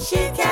心跳